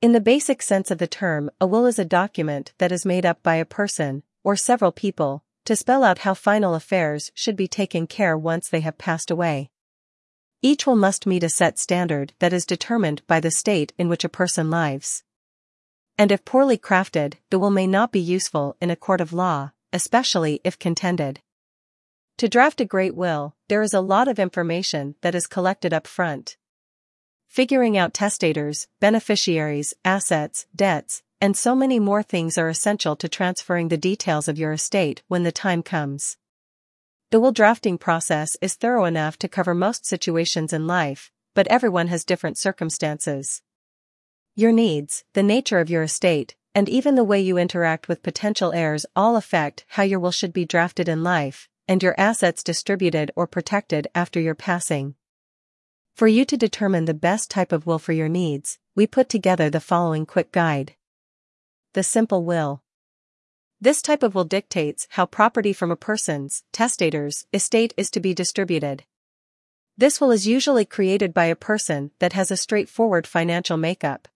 In the basic sense of the term, a will is a document that is made up by a person, or several people, to spell out how final affairs should be taken care once they have passed away. Each will must meet a set standard that is determined by the state in which a person lives. And if poorly crafted, the will may not be useful in a court of law, especially if contended. To draft a great will, there is a lot of information that is collected up front. Figuring out testators, beneficiaries, assets, debts, and so many more things are essential to transferring the details of your estate when the time comes. The will drafting process is thorough enough to cover most situations in life, but everyone has different circumstances. Your needs, the nature of your estate, and even the way you interact with potential heirs all affect how your will should be drafted in life, and your assets distributed or protected after your passing. For you to determine the best type of will for your needs, we put together the following quick guide. The simple will. This type of will dictates how property from a person's, testator's, estate is to be distributed. This will is usually created by a person that has a straightforward financial makeup.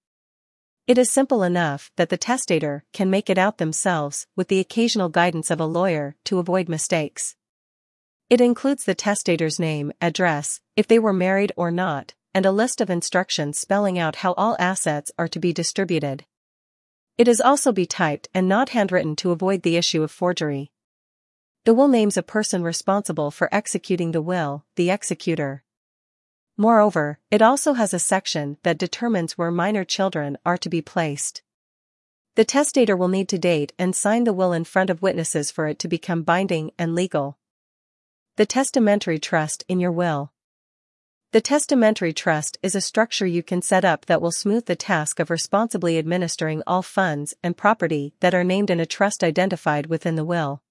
It is simple enough that the testator can make it out themselves with the occasional guidance of a lawyer to avoid mistakes. It includes the testator's name, address, if they were married or not, and a list of instructions spelling out how all assets are to be distributed. It is also be typed and not handwritten to avoid the issue of forgery. The will names a person responsible for executing the will, the executor. Moreover, it also has a section that determines where minor children are to be placed. The testator will need to date and sign the will in front of witnesses for it to become binding and legal. The testamentary trust in your will. The testamentary trust is a structure you can set up that will smooth the task of responsibly administering all funds and property that are named in a trust identified within the will.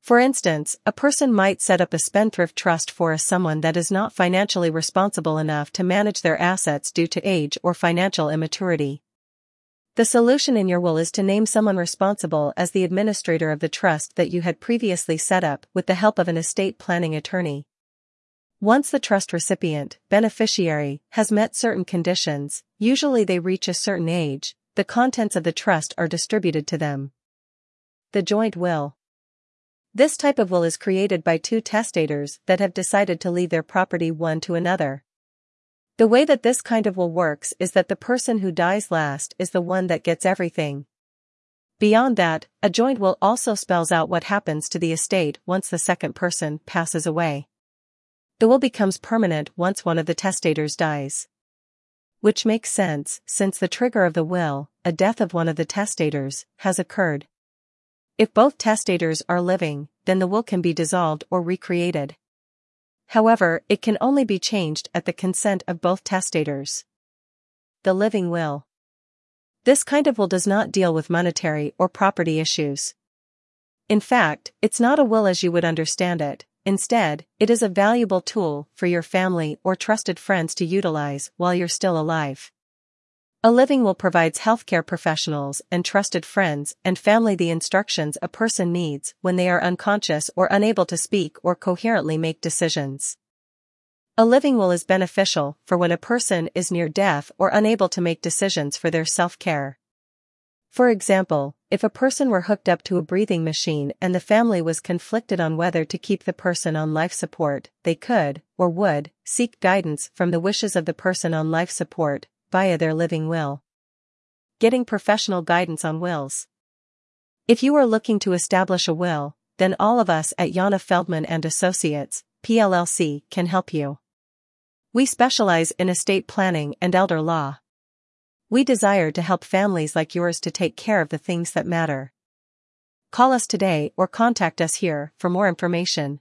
For instance, a person might set up a spendthrift trust for a someone that is not financially responsible enough to manage their assets due to age or financial immaturity. The solution in your will is to name someone responsible as the administrator of the trust that you had previously set up with the help of an estate planning attorney. Once the trust recipient, beneficiary, has met certain conditions, usually they reach a certain age, the contents of the trust are distributed to them. The joint will. This type of will is created by two testators that have decided to leave their property one to another. The way that this kind of will works is that the person who dies last is the one that gets everything. Beyond that, a joint will also spells out what happens to the estate once the second person passes away. The will becomes permanent once one of the testators dies. Which makes sense, since the trigger of the will, a death of one of the testators, has occurred. If both testators are living, then the will can be dissolved or recreated. However, it can only be changed at the consent of both testators. The living will. This kind of will does not deal with monetary or property issues. In fact, it's not a will as you would understand it, Instead, it is a valuable tool for your family or trusted friends to utilize while you're still alive. A living will provides healthcare professionals and trusted friends and family the instructions a person needs when they are unconscious or unable to speak or coherently make decisions. A living will is beneficial for when a person is near death or unable to make decisions for their self-care. For example, if a person were hooked up to a breathing machine and the family was conflicted on whether to keep the person on life support, they could, or would, seek guidance from the wishes of the person on life support, via their living will. Getting professional guidance on wills. If you are looking to establish a will, then all of us at Yana Feldman and Associates, PLLC, can help you. We specialize in estate planning and elder law. We desire to help families like yours to take care of the things that matter. Call us today or contact us here for more information.